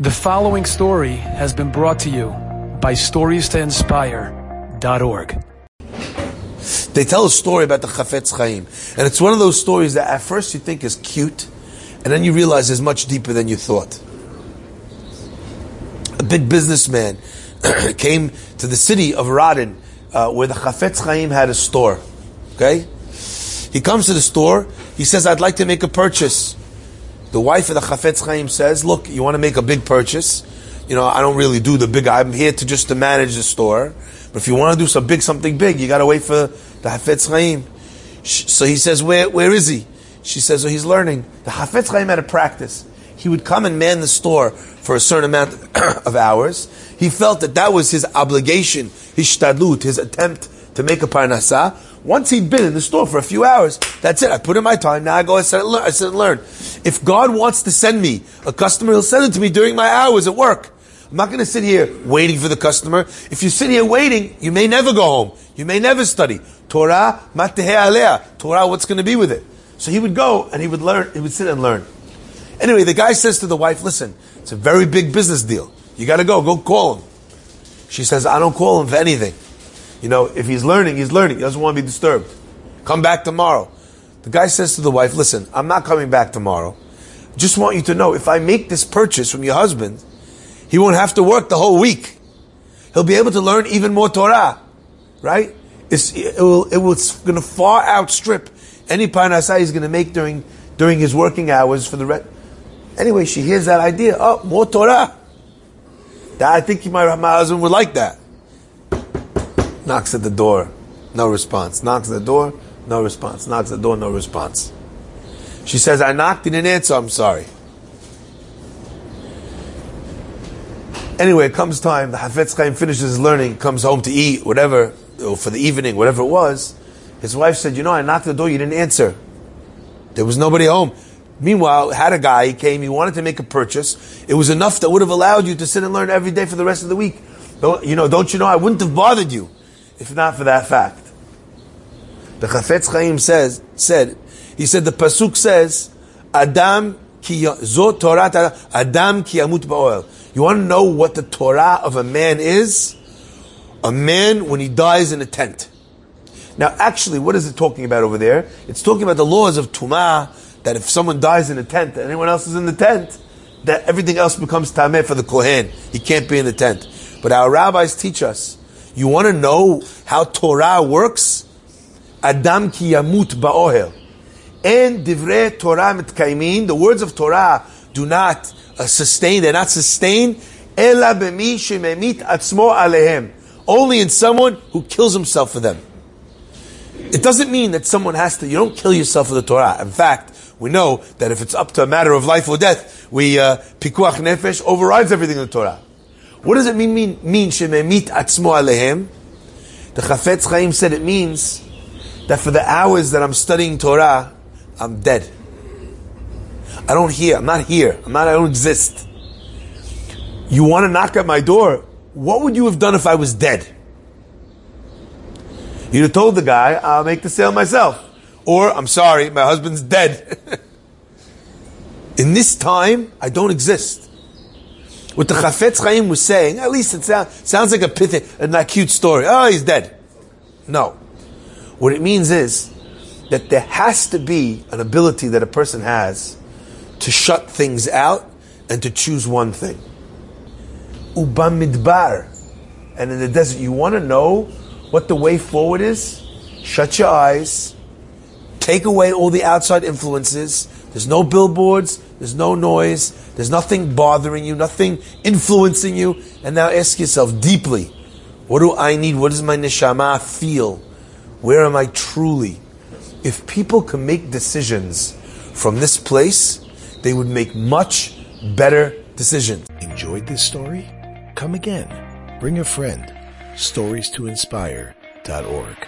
The following story has been brought to you by StoriesToInspire.org. They tell a story about the Chafetz Chaim, and it's one of those stories that at first you think is cute, and then you realize is much deeper than you thought. A big businessman came to the city of Radin, uh, where the Chafetz Chaim had a store. Okay, he comes to the store. He says, "I'd like to make a purchase." The wife of the Chafetz Chaim says, "Look, you want to make a big purchase? You know, I don't really do the big. I'm here to just to manage the store. But if you want to do some big, something big, you got to wait for the Chafetz Chaim." So he says, "Where, where is he?" She says, "Oh, he's learning." The Chafetz Chaim had a practice. He would come and man the store for a certain amount of hours. He felt that that was his obligation, his shtadlut, his attempt to make a parnasa. Once he'd been in the store for a few hours, that's it. I put in my time. Now I go and sit and learn. I sit and learn. If God wants to send me a customer, He'll send it to me during my hours at work. I'm not going to sit here waiting for the customer. If you sit here waiting, you may never go home. You may never study. Torah, matehe alea. Torah, what's going to be with it? So he would go and he would learn, he would sit and learn. Anyway, the guy says to the wife, listen, it's a very big business deal. You got to go. Go call him. She says, I don't call him for anything. You know, if he's learning, he's learning. He doesn't want to be disturbed. Come back tomorrow. The guy says to the wife, listen, I'm not coming back tomorrow. Just want you to know, if I make this purchase from your husband, he won't have to work the whole week. He'll be able to learn even more Torah. Right? It's, it will, it will, it's going to far outstrip any parnasah he's going to make during, during his working hours for the rest. Anyway, she hears that idea. Oh, more Torah. That, I think my, my husband would like that. Knocks at the door, no response. Knocks at the door, no response. Knocks at the door, no response. She says, I knocked, he didn't answer, I'm sorry. Anyway, it comes time, the Chafetz Chaim finishes his learning, comes home to eat, whatever, or for the evening, whatever it was. His wife said, You know, I knocked at the door, you didn't answer. There was nobody home. Meanwhile, had a guy, he came, he wanted to make a purchase. It was enough that would have allowed you to sit and learn every day for the rest of the week. Don't, you know, don't you know, I wouldn't have bothered you if not for that fact. The Chafetz Chaim says, said, he said, the Pasuk says, Adam ki, zo Torah, Adam ki yamut ba'ohel. You want to know what the Torah of a man is? A man when he dies in a tent. Now, actually, what is it talking about over there? It's talking about the laws of Tumah, that if someone dies in a tent and anyone else is in the tent, that everything else becomes tameh for the Kohen. He can't be in the tent. But our rabbis teach us you want to know how Torah works? Adam ki yamut ba'ohel. And divrei Torah mitkaimin, the words of Torah do not uh, sustain, they're not sustained. Ela b'mi shememit atzmo alehem. Only in someone who kills himself for them. It doesn't mean that someone has to, you don't kill yourself for the Torah. In fact, we know that if it's up to a matter of life or death, we, uh, pikuach nefesh overrides everything in the Torah. What does it mean, mean, mean shememit atzmo alehem? The Chafetz Chaim said it means that for the hours that I'm studying Torah, I'm dead. I don't hear. I'm not here. I'm not, I don't exist. You want to knock at my door? What would you have done if I was dead? You'd have told the guy, I'll make the sale myself. Or, I'm sorry, my husband's dead. In this time, I don't exist. What the Chafetz Chaim was saying, at least it sound, sounds like a pithy, a acute story. Oh, he's dead. No. What it means is that there has to be an ability that a person has to shut things out and to choose one thing. Ubamidbar. And in the desert, you want to know what the way forward is? Shut your eyes. Take away all the outside influences. There's no billboards. There's no noise. There's nothing bothering you, nothing influencing you. And now ask yourself deeply, what do I need? What does my neshama feel? Where am I truly? If people can make decisions from this place, they would make much better decisions. Enjoyed this story? Come again. Bring a friend. Stories to inspire.org.